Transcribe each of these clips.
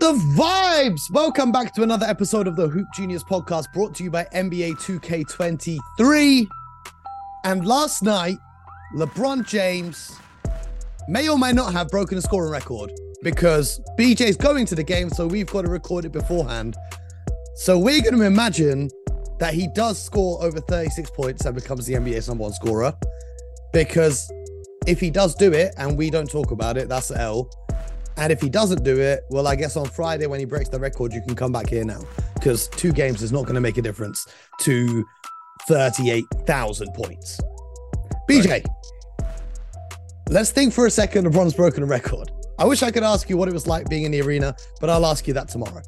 the vibes! Welcome back to another episode of the Hoop Genius podcast brought to you by NBA 2K23. And last night, LeBron James may or may not have broken a scoring record because BJ's going to the game, so we've got to record it beforehand. So we're going to imagine that he does score over 36 points and becomes the NBA's number one scorer. Because if he does do it and we don't talk about it, that's L. And if he doesn't do it, well, I guess on Friday when he breaks the record, you can come back here now because two games is not going to make a difference to 38,000 points. BJ, right. let's think for a second LeBron's broken a record. I wish I could ask you what it was like being in the arena, but I'll ask you that tomorrow.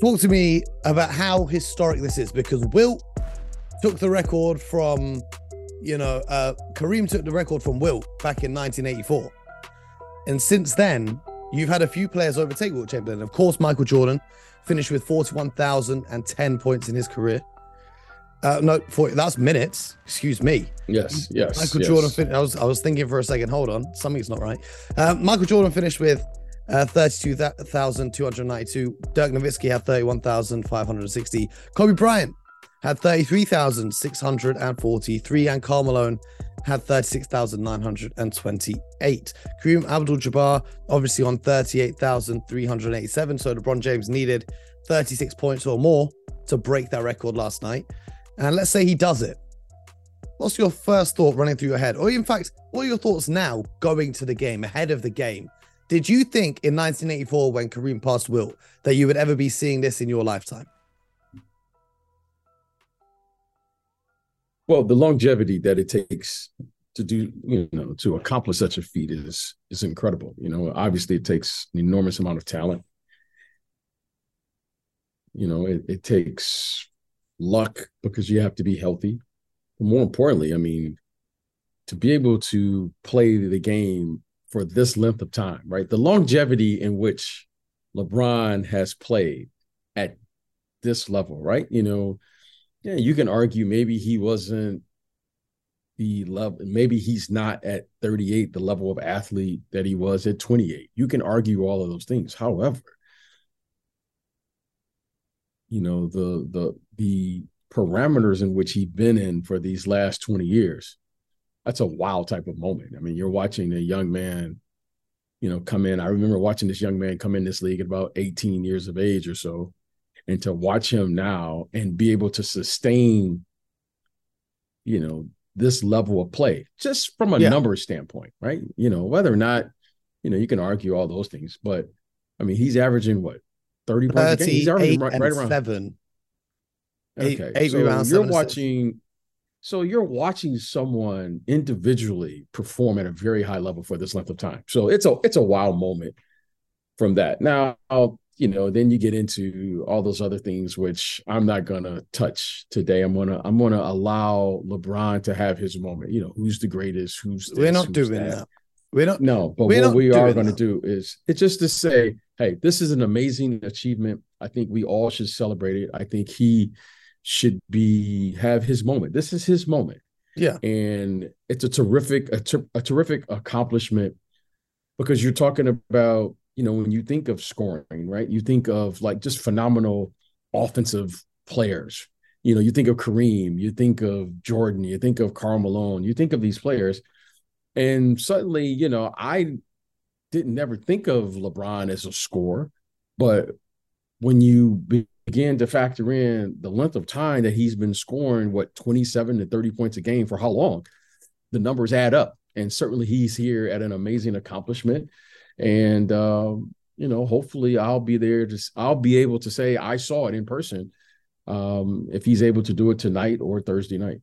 Talk to me about how historic this is because Wilt took the record from, you know, uh, Kareem took the record from Wilt back in 1984. And since then, you've had a few players overtake Wilt Chamberlain. Of course, Michael Jordan finished with 41,00010 points in his career. Uh, no, 40, that's minutes. Excuse me. Yes, yes. Michael yes. Jordan. Fin- I was I was thinking for a second. Hold on, something's not right. Uh, Michael Jordan finished with uh, 32,292. Dirk Nowitzki had 31,560. Kobe Bryant had 33,643. And Karl Malone had 36,928. Kareem Abdul Jabbar, obviously, on 38,387. So LeBron James needed 36 points or more to break that record last night. And let's say he does it. What's your first thought running through your head? Or, in fact, what are your thoughts now going to the game, ahead of the game? Did you think in 1984, when Kareem passed Wilt, that you would ever be seeing this in your lifetime? Well, the longevity that it takes to do, you know, to accomplish such a feat is is incredible. You know, obviously it takes an enormous amount of talent. You know, it, it takes luck because you have to be healthy. But more importantly, I mean, to be able to play the game for this length of time, right? The longevity in which LeBron has played at this level, right? You know, yeah, you can argue maybe he wasn't the level, maybe he's not at 38, the level of athlete that he was at 28. You can argue all of those things. However, you know, the the the parameters in which he'd been in for these last 20 years, that's a wild type of moment. I mean, you're watching a young man, you know, come in. I remember watching this young man come in this league at about 18 years of age or so and to watch him now and be able to sustain you know this level of play just from a yeah. numbers standpoint right? You know whether or not you know you can argue all those things but i mean he's averaging what 30 points a game? He's averaging right, right around seven. Okay eight, eight so rebounds, you're watching so you're watching someone individually perform at a very high level for this length of time. So it's a it's a wild moment from that. Now you know, then you get into all those other things which I'm not gonna touch today. I'm gonna I'm gonna allow LeBron to have his moment. You know, who's the greatest? Who's this, we're not who's doing that. that. We're not. No, but what we are going to do is it's just to say, hey, this is an amazing achievement. I think we all should celebrate it. I think he should be have his moment. This is his moment. Yeah, and it's a terrific a, ter- a terrific accomplishment because you're talking about you know, when you think of scoring, right, you think of like just phenomenal offensive players. You know, you think of Kareem, you think of Jordan, you think of Karl Malone, you think of these players. And suddenly, you know, I didn't never think of LeBron as a scorer, but when you begin to factor in the length of time that he's been scoring, what 27 to 30 points a game for how long, the numbers add up. And certainly he's here at an amazing accomplishment and um, you know, hopefully, I'll be there. To I'll be able to say I saw it in person um, if he's able to do it tonight or Thursday night.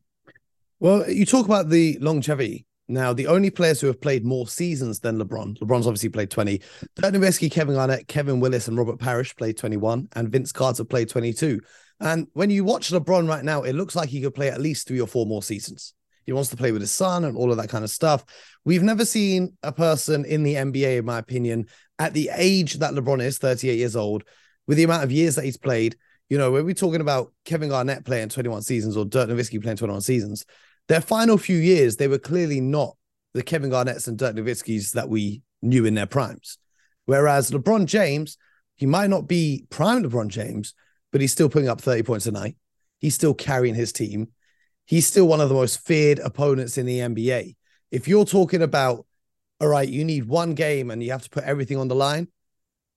Well, you talk about the longevity. Now, the only players who have played more seasons than LeBron, LeBron's obviously played 20. Dirk Nowitzki, Kevin Garnett, Kevin Willis, and Robert Parish played 21, and Vince Carter played 22. And when you watch LeBron right now, it looks like he could play at least three or four more seasons. He wants to play with his son and all of that kind of stuff. We've never seen a person in the NBA, in my opinion, at the age that LeBron is, 38 years old, with the amount of years that he's played. You know, when we're talking about Kevin Garnett playing 21 seasons or Dirk Nowitzki playing 21 seasons, their final few years, they were clearly not the Kevin Garnett's and Dirk Nowitzki's that we knew in their primes. Whereas LeBron James, he might not be prime LeBron James, but he's still putting up 30 points a night. He's still carrying his team. He's still one of the most feared opponents in the NBA. If you're talking about, all right, you need one game and you have to put everything on the line,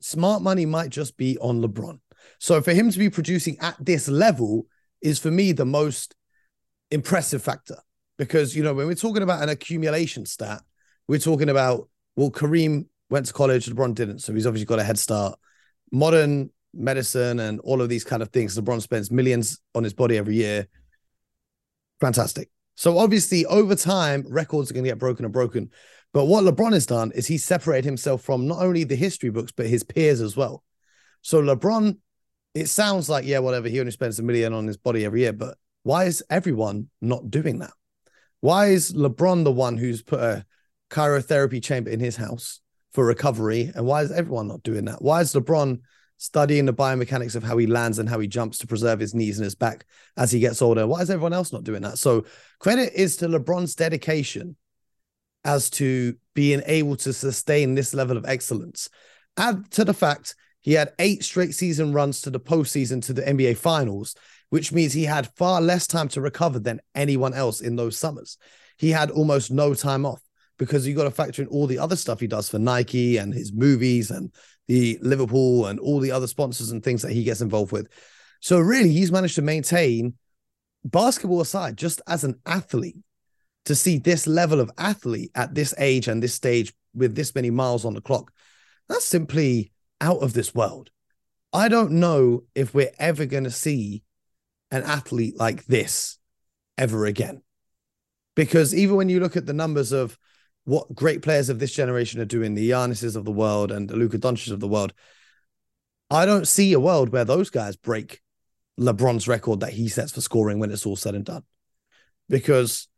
smart money might just be on LeBron. So for him to be producing at this level is for me the most impressive factor because you know when we're talking about an accumulation stat, we're talking about well Kareem went to college, LeBron didn't, so he's obviously got a head start. Modern medicine and all of these kind of things, LeBron spends millions on his body every year. Fantastic. So obviously over time records are going to get broken and broken. But what LeBron has done is he separated himself from not only the history books but his peers as well. So LeBron it sounds like yeah whatever he only spends a million on his body every year but why is everyone not doing that why is lebron the one who's put a cryotherapy chamber in his house for recovery and why is everyone not doing that why is lebron studying the biomechanics of how he lands and how he jumps to preserve his knees and his back as he gets older. Why is everyone else not doing that? So credit is to lebron's dedication as to being able to sustain this level of excellence. Add to the fact he had eight straight season runs to the postseason to the NBA Finals, which means he had far less time to recover than anyone else in those summers. He had almost no time off because you got to factor in all the other stuff he does for Nike and his movies and the Liverpool and all the other sponsors and things that he gets involved with. So really, he's managed to maintain basketball aside, just as an athlete, to see this level of athlete at this age and this stage with this many miles on the clock. That's simply out of this world. I don't know if we're ever going to see an athlete like this ever again. Because even when you look at the numbers of what great players of this generation are doing, the Giannis's of the world and the Luka Doncic of the world, I don't see a world where those guys break LeBron's record that he sets for scoring when it's all said and done. Because,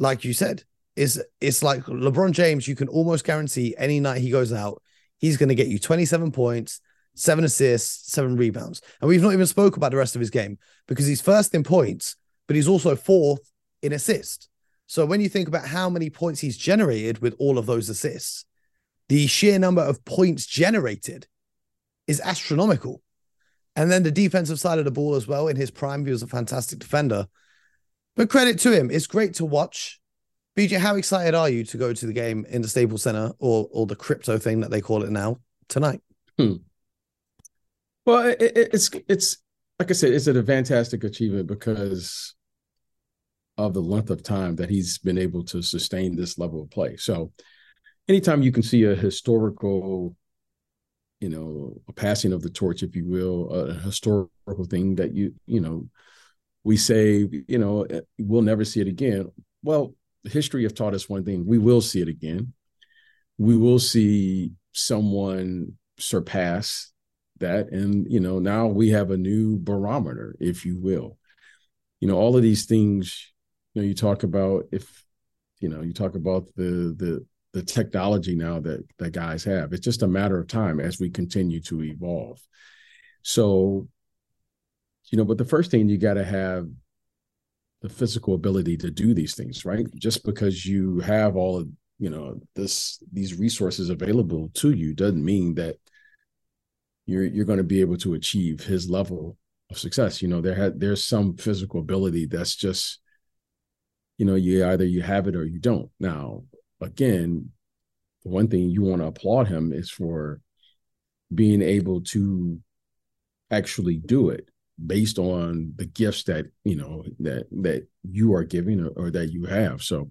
like you said, is it's like LeBron James, you can almost guarantee any night he goes out, he's going to get you 27 points, seven assists, seven rebounds. And we've not even spoke about the rest of his game because he's first in points, but he's also fourth in assists. So when you think about how many points he's generated with all of those assists, the sheer number of points generated is astronomical. And then the defensive side of the ball as well. In his prime, he was a fantastic defender. But credit to him, it's great to watch. BJ, how excited are you to go to the game in the Staples Center or or the crypto thing that they call it now tonight? Hmm. Well, it, it, it's it's like I said, it's a fantastic achievement because of the length of time that he's been able to sustain this level of play. So, anytime you can see a historical, you know, a passing of the torch, if you will, a historical thing that you you know, we say, you know, eh, we'll never see it again. Well, history have taught us one thing we will see it again we will see someone surpass that and you know now we have a new barometer if you will you know all of these things you know you talk about if you know you talk about the the the technology now that that guys have it's just a matter of time as we continue to evolve so you know but the first thing you got to have the physical ability to do these things, right? Just because you have all of you know this these resources available to you doesn't mean that you're you're going to be able to achieve his level of success. You know, there had there's some physical ability that's just you know you either you have it or you don't. Now, again, the one thing you want to applaud him is for being able to actually do it based on the gifts that you know that that you are giving or, or that you have so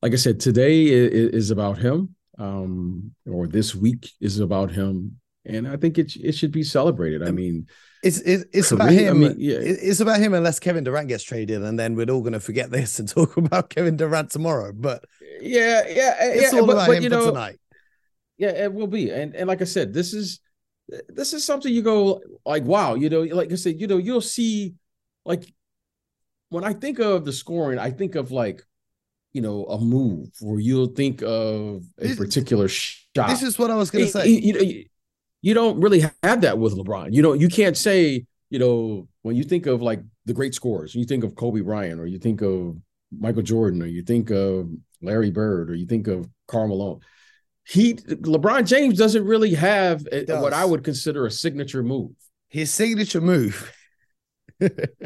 like i said today is, is about him um or this week is about him and i think it, it should be celebrated i um, mean it's it's, it's about me, him I mean, yeah. it's about him unless kevin durant gets traded and then we're all going to forget this and talk about kevin durant tomorrow but yeah yeah uh, it's yeah, all but, about but, him you know, tonight yeah it will be and and like i said this is this is something you go like, wow, you know, like I said, you know, you'll see like when I think of the scoring, I think of like, you know, a move or you'll think of a this, particular shot. This is what I was gonna say. You, you, you don't really have that with LeBron. You know, you can't say, you know, when you think of like the great scorers, you think of Kobe Bryant or you think of Michael Jordan or you think of Larry Bird or you think of Karl Malone he LeBron James doesn't really have a, what I would consider a signature move. His signature move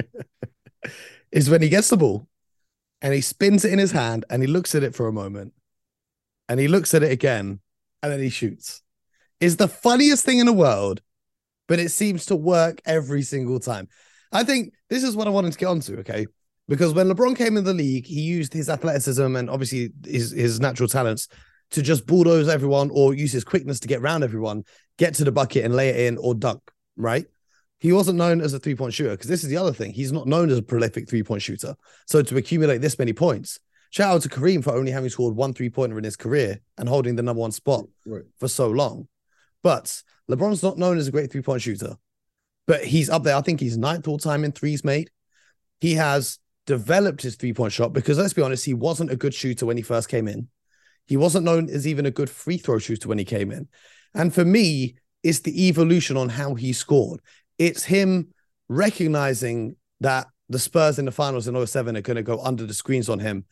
is when he gets the ball and he spins it in his hand and he looks at it for a moment and he looks at it again and then he shoots. Is the funniest thing in the world, but it seems to work every single time. I think this is what I wanted to get onto, okay? Because when LeBron came in the league, he used his athleticism and obviously his, his natural talents to just bulldoze everyone or use his quickness to get around everyone, get to the bucket and lay it in or dunk, right? He wasn't known as a three point shooter because this is the other thing. He's not known as a prolific three point shooter. So to accumulate this many points, shout out to Kareem for only having scored one three pointer in his career and holding the number one spot right. for so long. But LeBron's not known as a great three point shooter, but he's up there. I think he's ninth all time in threes made. He has developed his three point shot because let's be honest, he wasn't a good shooter when he first came in. He wasn't known as even a good free throw shooter when he came in. And for me, it's the evolution on how he scored. It's him recognizing that the Spurs in the finals in 07 are going to go under the screens on him.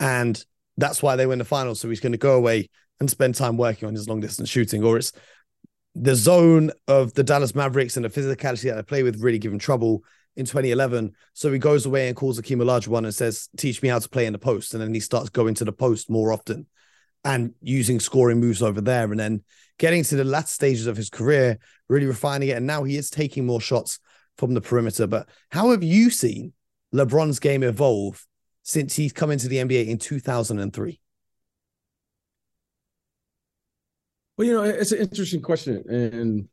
And that's why they win the finals. So he's going to go away and spend time working on his long distance shooting. Or it's the zone of the Dallas Mavericks and the physicality that they play with really give him trouble in 2011. So he goes away and calls Akeem Olajuwon and says, teach me how to play in the post. And then he starts going to the post more often and using scoring moves over there. And then getting to the last stages of his career, really refining it. And now he is taking more shots from the perimeter. But how have you seen LeBron's game evolve since he's come into the NBA in 2003? Well, you know, it's an interesting question. And,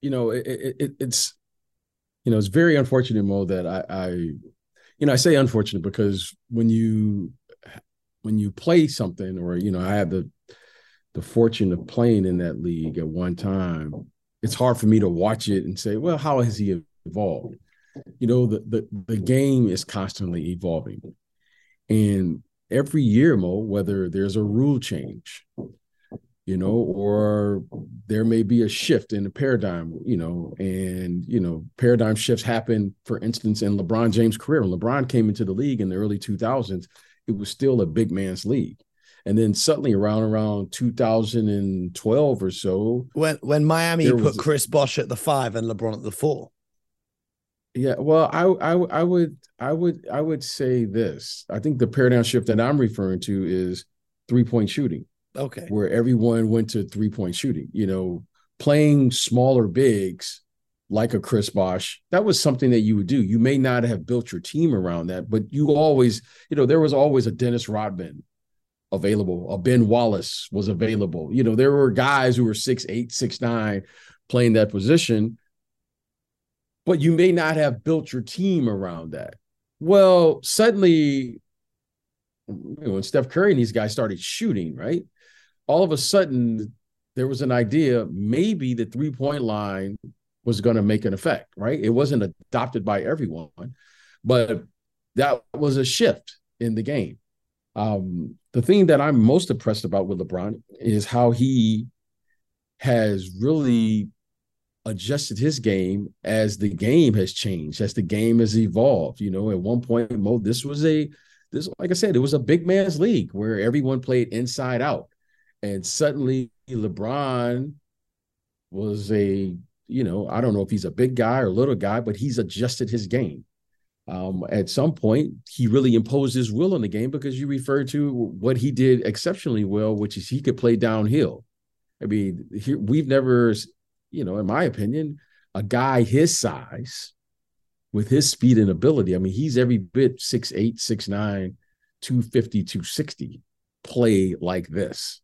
you know, it, it, it's, you know, it's very unfortunate, Mo, that I, I, you know, I say unfortunate because when you when you play something, or you know, I had the the fortune of playing in that league at one time. It's hard for me to watch it and say, well, how has he evolved? You know, the the, the game is constantly evolving, and every year, Mo, whether there's a rule change, you know, or there may be a shift in the paradigm, you know, and you know, paradigm shifts happen. For instance, in LeBron James' career, when LeBron came into the league in the early 2000s, it was still a big man's league. And then suddenly around around 2012 or so, when when Miami put Chris Bosh at the five and LeBron at the four. Yeah, well, I, I I would I would I would say this. I think the paradigm shift that I'm referring to is three point shooting. Okay, where everyone went to three point shooting. You know, playing smaller bigs like a Chris Bosh, that was something that you would do. You may not have built your team around that, but you always, you know, there was always a Dennis Rodman available, a Ben Wallace was available. You know, there were guys who were six eight, six nine, playing that position, but you may not have built your team around that. Well, suddenly, you know, when Steph Curry and these guys started shooting, right? All of a sudden, there was an idea maybe the three point line was going to make an effect, right? It wasn't adopted by everyone, but that was a shift in the game. Um, the thing that I'm most impressed about with LeBron is how he has really adjusted his game as the game has changed, as the game has evolved. You know, at one point, Mo, this was a this, like I said, it was a big man's league where everyone played inside out. And suddenly LeBron was a you know, I don't know if he's a big guy or little guy, but he's adjusted his game. Um, at some point, he really imposed his will on the game because you referred to what he did exceptionally well, which is he could play downhill. I mean, here, we've never, you know, in my opinion, a guy his size with his speed and ability. I mean, he's every bit 6'8, 6'9, 250, 260 play like this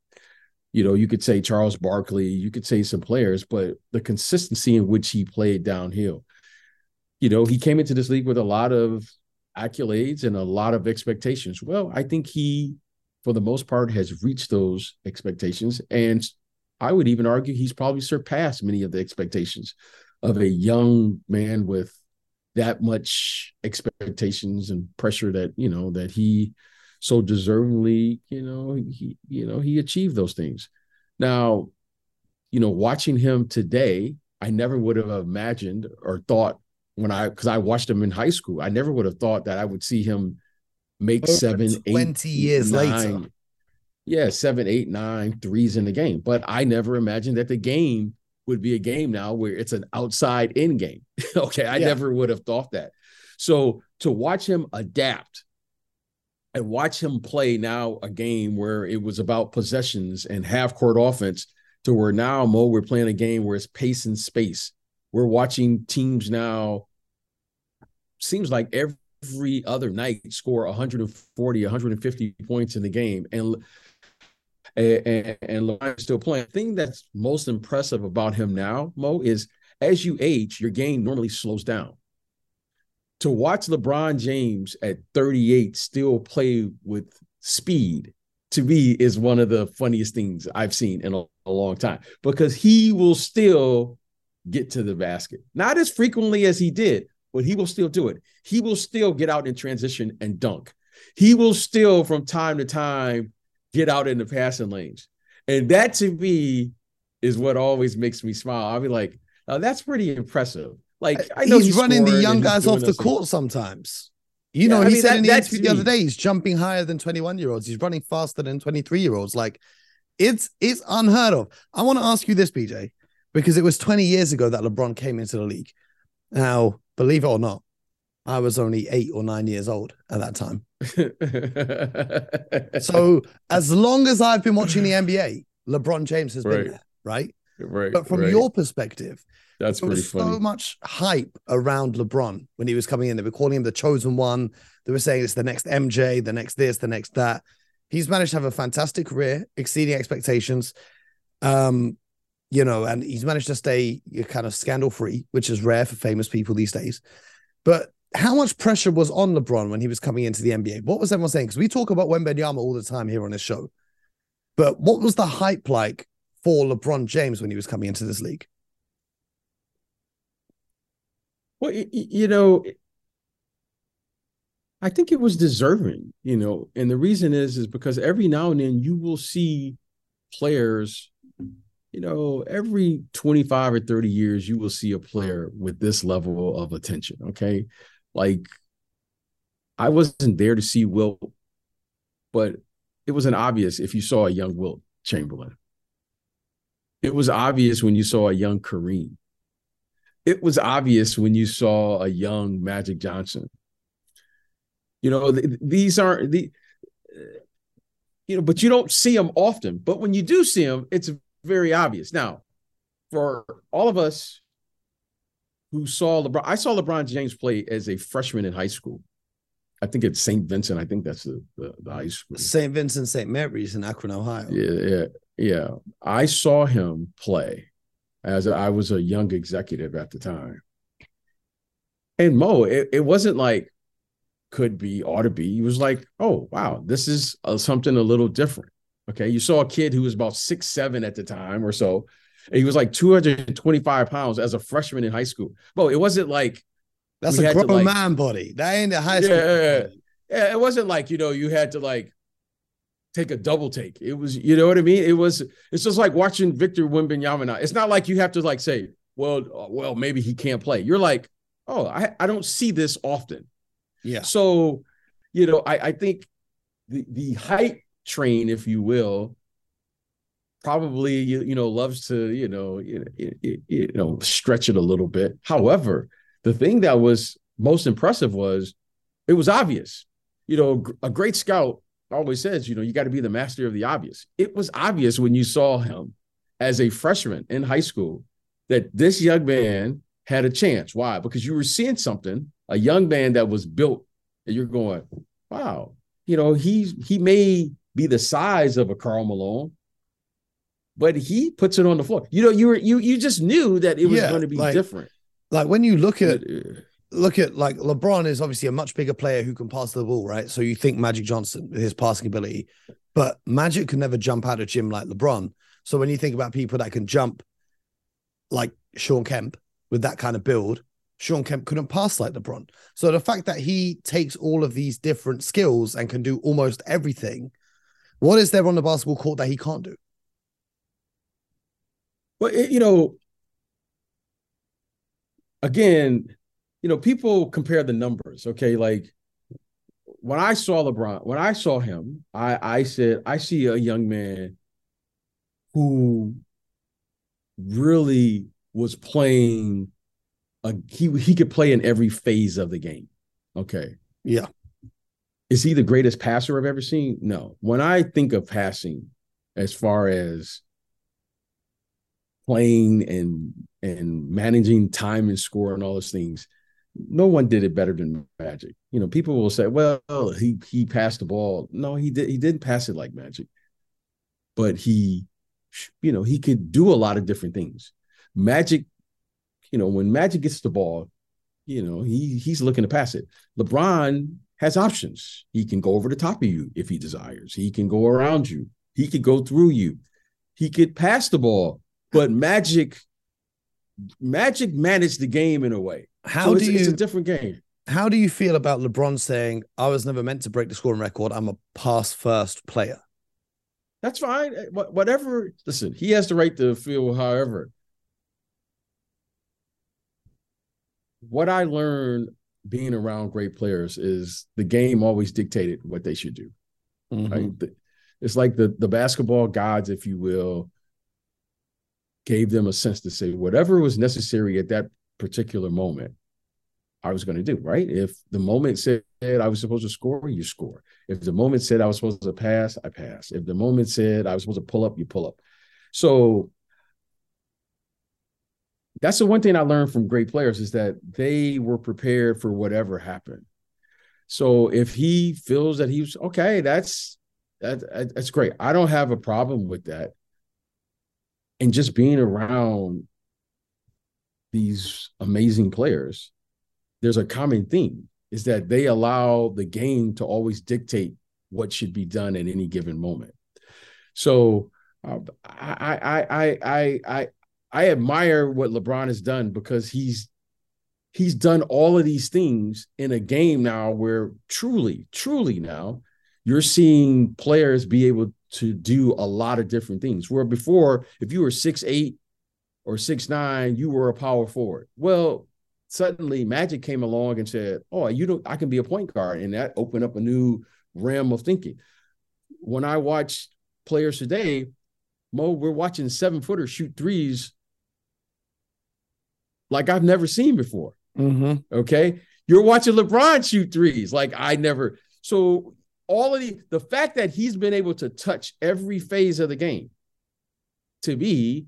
you know, you could say Charles Barkley, you could say some players, but the consistency in which he played downhill. You know, he came into this league with a lot of accolades and a lot of expectations. Well, I think he, for the most part, has reached those expectations. And I would even argue he's probably surpassed many of the expectations of a young man with that much expectations and pressure that, you know, that he so deservingly, you know, he, you know, he achieved those things. Now, you know, watching him today, I never would have imagined or thought when I because I watched him in high school, I never would have thought that I would see him make Over seven, 20 eight, years nine. later. yeah, seven, eight, nine threes in the game. But I never imagined that the game would be a game now where it's an outside in game. okay. I yeah. never would have thought that. So to watch him adapt and watch him play now a game where it was about possessions and half court offense to where now Mo, we're playing a game where it's pace and space. We're watching teams now, seems like every other night score 140, 150 points in the game. And and, and is still playing. The thing that's most impressive about him now, Mo, is as you age, your game normally slows down. To watch LeBron James at 38 still play with speed to me is one of the funniest things I've seen in a, a, long time because he will still get to the basket. Not as frequently as he did, but he will still do it. He will still get out in transition and dunk. He will still, from time to time, get out in the passing lanes. And that to me is what always makes me smile. I'll be like, that's pretty impressive. Like I know he's, he's running the young guys off the court sometimes. You yeah, know, he mean, said that, in the interview the other day, he's jumping higher than 21 year olds. He's running faster than 23 year olds. Like it's it's unheard of. I want to ask you this, BJ, because it was 20 years ago that LeBron came into the league. Now, believe it or not, I was only eight or nine years old at that time. so as long as I've been watching the NBA, LeBron James has right. been there, right? Right. But from right. your perspective, that's there was funny. so much hype around LeBron when he was coming in. They were calling him the chosen one. They were saying it's the next MJ, the next this, the next that. He's managed to have a fantastic career, exceeding expectations. Um, you know, and he's managed to stay kind of scandal free, which is rare for famous people these days. But how much pressure was on LeBron when he was coming into the NBA? What was everyone saying? Because we talk about Wembanyama all the time here on this show. But what was the hype like for LeBron James when he was coming into this league? Well, you know, I think it was deserving, you know, and the reason is is because every now and then you will see players you know, every 25 or 30 years, you will see a player with this level of attention. Okay. Like, I wasn't there to see Wilt, but it was an obvious if you saw a young Wilt Chamberlain. It was obvious when you saw a young Kareem. It was obvious when you saw a young Magic Johnson. You know, th- these aren't the, you know, but you don't see them often. But when you do see them, it's very obvious. Now, for all of us who saw LeBron, I saw LeBron James play as a freshman in high school. I think it's St. Vincent. I think that's the, the, the high school. St. Vincent, St. Mary's in Akron, Ohio. Yeah, yeah, yeah. I saw him play as I was a young executive at the time. And Mo, it, it wasn't like could be, ought to be. He was like, oh, wow, this is uh, something a little different. Okay. You saw a kid who was about six, seven at the time or so. he was like 225 pounds as a freshman in high school. But it wasn't like that's a grown like, man body. That ain't a high school. Yeah, yeah, it wasn't like, you know, you had to like take a double take. It was, you know what I mean? It was, it's just like watching Victor Wembanyama. It's not like you have to like say, well, uh, well, maybe he can't play. You're like, oh, I, I don't see this often. Yeah. So, you know, I, I think the the height train, if you will, probably you, you know loves to you know you, you, you know stretch it a little bit. However, the thing that was most impressive was it was obvious. You know, a great scout always says, you know, you got to be the master of the obvious. It was obvious when you saw him as a freshman in high school that this young man had a chance. Why? Because you were seeing something, a young man that was built, and you're going, wow, you know, he he may be the size of a Karl Malone, but he puts it on the floor. You know, you were you you just knew that it was yeah, going to be like, different. Like when you look at uh, look at like LeBron is obviously a much bigger player who can pass the ball, right? So you think Magic Johnson with his passing ability, but Magic can never jump out of gym like LeBron. So when you think about people that can jump like Shawn Kemp with that kind of build, Shawn Kemp couldn't pass like LeBron. So the fact that he takes all of these different skills and can do almost everything what is there on the basketball court that he can't do? Well, it, you know, again, you know, people compare the numbers. Okay, like when I saw LeBron, when I saw him, I I said I see a young man who really was playing a he he could play in every phase of the game. Okay. Yeah. Is he the greatest passer I've ever seen? No. When I think of passing, as far as playing and and managing time and score and all those things, no one did it better than Magic. You know, people will say, "Well, he he passed the ball." No, he did. He didn't pass it like Magic, but he, you know, he could do a lot of different things. Magic, you know, when Magic gets the ball, you know, he he's looking to pass it. LeBron has options. He can go over the top of you if he desires. He can go around you. He could go through you. He could pass the ball. But Magic, Magic managed the game in a way. How So do it's, you it's a different game. how do you feel about LeBron saying, I was never meant to break the scoring record. I'm a pass first player? That's fine. Whatever. Listen, he has the right to feel however. What I learned being around great players is the game always dictated what they should do. Mhm. Right? It's like the the basketball gods, if you will, gave them a sense to say whatever was necessary at that particular moment, I was going to do. Right? If the moment said I was supposed to score, you score. If the moment said I was supposed to pass, I pass. If the moment said I was supposed to pull up, you pull up. So that's the one thing I learned from great players is that they were prepared for whatever happened. So if he feels that he's okay, that's that, that- that's great. I don't have a problem with that. And just being around these amazing players, there's a common theme is that they allow the game to always dictate what should be done at any given moment. So uh, I, I I I I I admire what LeBron has done because he's he's done all of these things in a game now where truly, truly now you're seeing players be able to do a lot of different things. Where before, if you were six eight or six nine, you were a power forward. Well, suddenly Magic came along and said, "Oh, you don't. I can be a point guard," and that opened up a new realm of thinking. When I watch players today, Mo, we're watching seven footers shoot threes like I've never seen before. Mhm. Okay. You're watching LeBron shoot threes like I never. So all of the the fact that he's been able to touch every phase of the game to me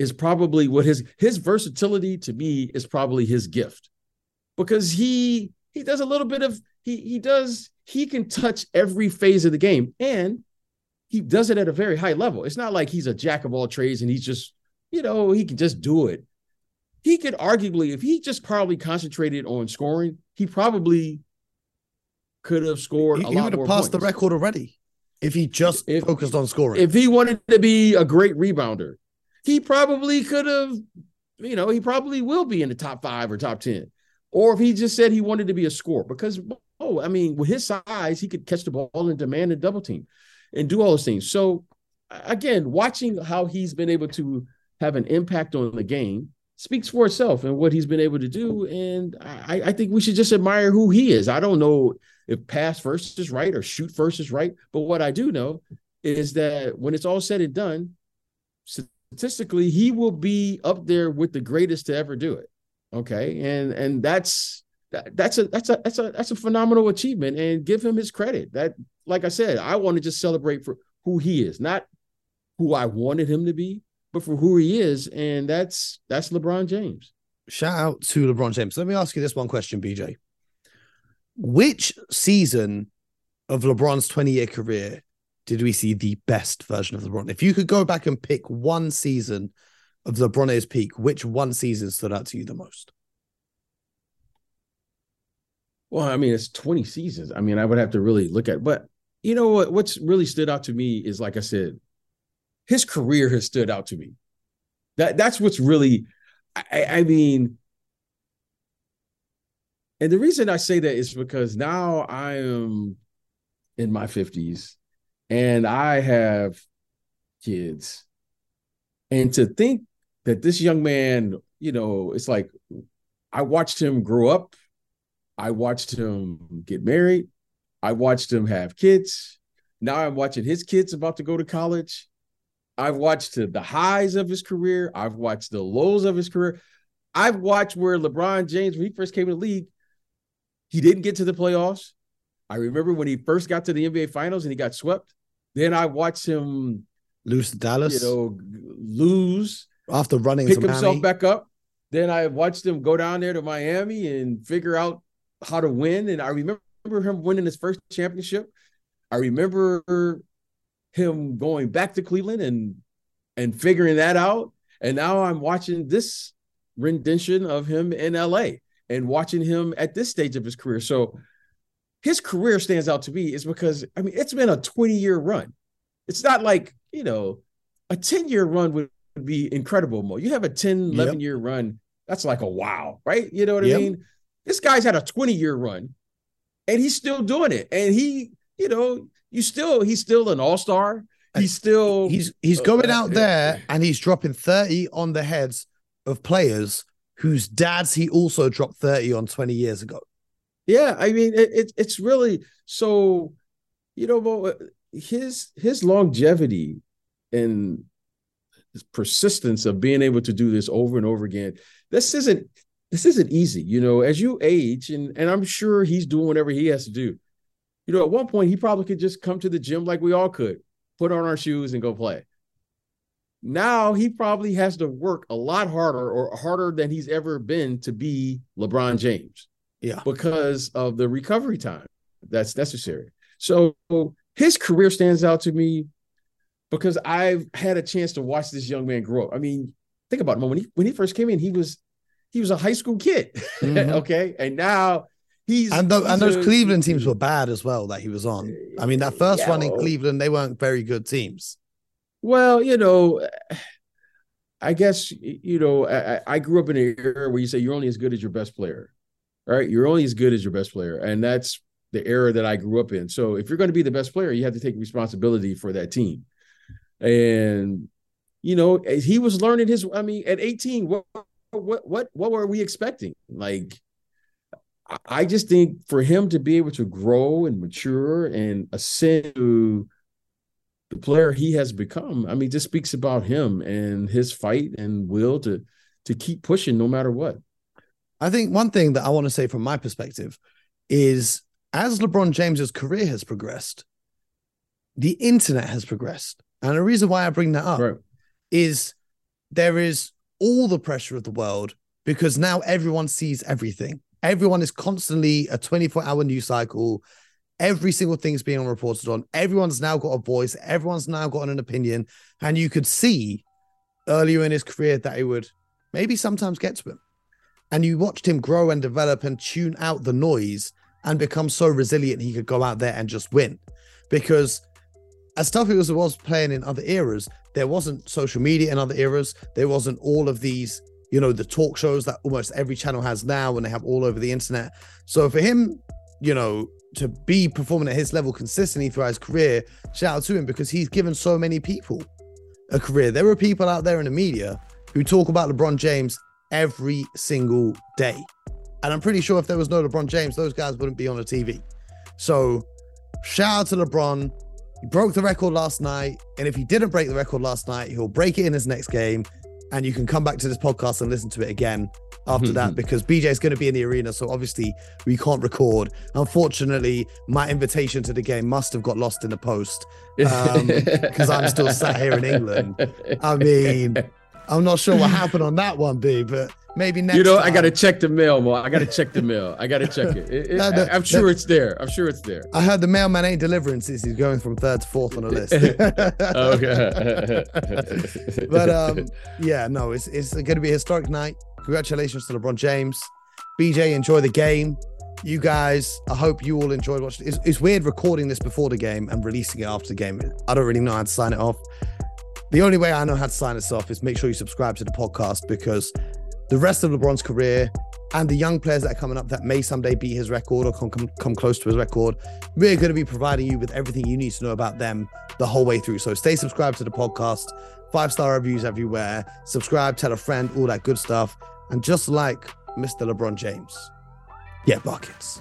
is probably what his his versatility to me is probably his gift because he he does a little bit of he he does he can touch every phase of the game and he does it at a very high level. It's not like he's a jack of all trades and he's just, you know, he can just do it. He could arguably, if he just probably concentrated on scoring, he probably could have scored He, he would have passed the record already if he just If- focused on scoring. If he wanted to be a great rebounder, he probably could have, you know, he probably will be in the top five or top 10. Or if he just said he wanted to be a scorer, because, oh, I mean, with his size, he could catch the ball and demand a double team and do all those things. So, again, watching how he's been able to have an impact on the game speaks for itself and what he's been able to do. And I, I think we should just admire who he is. I don't know if pass first is right or shoot first is right, but what I do know is that when it's all said and done, statistically, he will be up there with the greatest to ever do it. Okay, and and that's that's a that's a that's a that's a phenomenal achievement, and give him his credit. That, like I said, I want to just celebrate for who he is, not who I wanted him to be, but for who he is, and that's that's LeBron James. Shout out to LeBron James. Let me ask you this one question, BJ. Which season of LeBron's 20 year career did we see the best version of LeBron? If you could go back and pick one season of LeBron at his peak, which one season stood out to you the most? Well, I mean, it's 20 seasons. I mean, I would have to really look at, but you know what? What's really stood out to me is, like I said, his career has stood out to me. That that's what's really, I, I mean, and the reason I say that is because now I am in my 50s and I have kids. And to think that this young man, you know, it's like I watched him grow up I watched him get married. I watched him have kids. Now I'm watching his kids about to go to college. I've watched the highs of his career. I've watched the lows of his career. I've watched where LeBron James, when he first came to the league, he didn't get to the playoffs. I remember when he first got to the NBA Finals and he got swept. Then I watched him lose to Dallas, you know, lose after running, pick himself back up. Then I watched him go down there to Miami and figure out how to win. And I remember him winning his first championship. I remember him going back to Cleveland and and figuring that out. And now I'm watching this rendition of him in LA and watching him at this stage of his career. So his career stands out to me is because I mean it's been a 20 year run. It's not like, you know, a 10 year run would be incredible. Mo. You have a 10, 11 yep. year run. That's like a wow, right? You know what yep. I mean? This guy's had a 20 year run and he's still doing it. And he, you know, you still he's still an all-star. He's still he's he's going uh, out there and he's dropping 30 on the heads of players whose dads he also dropped 30 on 20 years ago. Yeah, I mean it, it it's really so you know uh, his his longevity and his persistence of being able to do this over and over again. This isn't this isn't easy, you know, as you age and and I'm sure he's doing whatever he has to do you know, at one point he probably could just come to the gym like we all could, put on our shoes and go play. Now he probably has to work a lot harder or harder than he's ever been to be LeBron James. Yeah. Because of the recovery time that's necessary. So his career stands out to me because I've had a chance to watch this young man grow up. I mean, think about it. When he when he first came in, he was he was a high school kid. Mm-hmm. okay. And now He's and, the, and those a, Cleveland teams were bad as well that he was on. I mean, that first yeah, one in Cleveland, they weren't very good teams. Well, you know, I guess you know, I, I grew up in an era where you say you're only as good as your best player, right? You're only as good as your best player, and that's the era that I grew up in. So if you're going to be the best player, you have to take responsibility for that team. And you know, eh, he was learning his. I mean, at 18, what what what what were we expecting? Like I just think for him to be able to grow and mature and ascend to the player he has become, I mean, just speaks about him and his fight and will to to keep pushing no matter what. I think one thing that I want to say from my perspective is as LeBron James's career has progressed, the internet has progressed. And the reason why I bring that up right. is there is all the pressure of the world because now everyone sees everything. Everyone is constantly a 24 hour news cycle. Every single thing's being reported on. Everyone's now got a voice. Everyone's now got an opinion. And you could see earlier in his career that it would maybe sometimes get to him. And you watched him grow and develop and tune out the noise and become so resilient he could go out there and just win. Because as tough as it was playing in other eras, there wasn't social media in other eras. There wasn't all of these you know, the talk shows that almost every channel has now and they have all over the internet. So for him, you know, to be performing at his level consistently throughout his career, shout out to him because he's given so many people a career. There are people out there in the media who talk about LeBron James every single day. And I'm pretty sure if there was no LeBron James, those guys wouldn't be on the TV. So shout out to LeBron. He broke the record last night. And if he didn't break the record last night, he'll break it in his next game and you can come back to this podcast and listen to it again after that because BJ is going to be in the arena. So obviously we can't record. Unfortunately, my invitation to the game must have got lost in the post because um, I'm still sat here in England. I mean, I'm not sure what happened on that one, B, but maybe next. You know, time. I got to check the mail, Mo. I got to check the mail. I got to check it. it, it no, no, I'm sure it's there. I'm sure it's there. I heard the mailman ain't delivering since he's going from third to fourth on the list. okay. but um, yeah, no, it's it's going to be a historic night. Congratulations to LeBron James. BJ, enjoy the game. You guys, I hope you all enjoyed watching. It's, it's weird recording this before the game and releasing it after the game. I don't really know how to sign it off. The only way I know how to sign this off is make sure you subscribe to the podcast because the rest of LeBron's career and the young players that are coming up that may someday beat his record or come, come, come close to his record, we're going to be providing you with everything you need to know about them the whole way through. So stay subscribed to the podcast, five star reviews everywhere, subscribe, tell a friend, all that good stuff. And just like Mr. LeBron James, get buckets.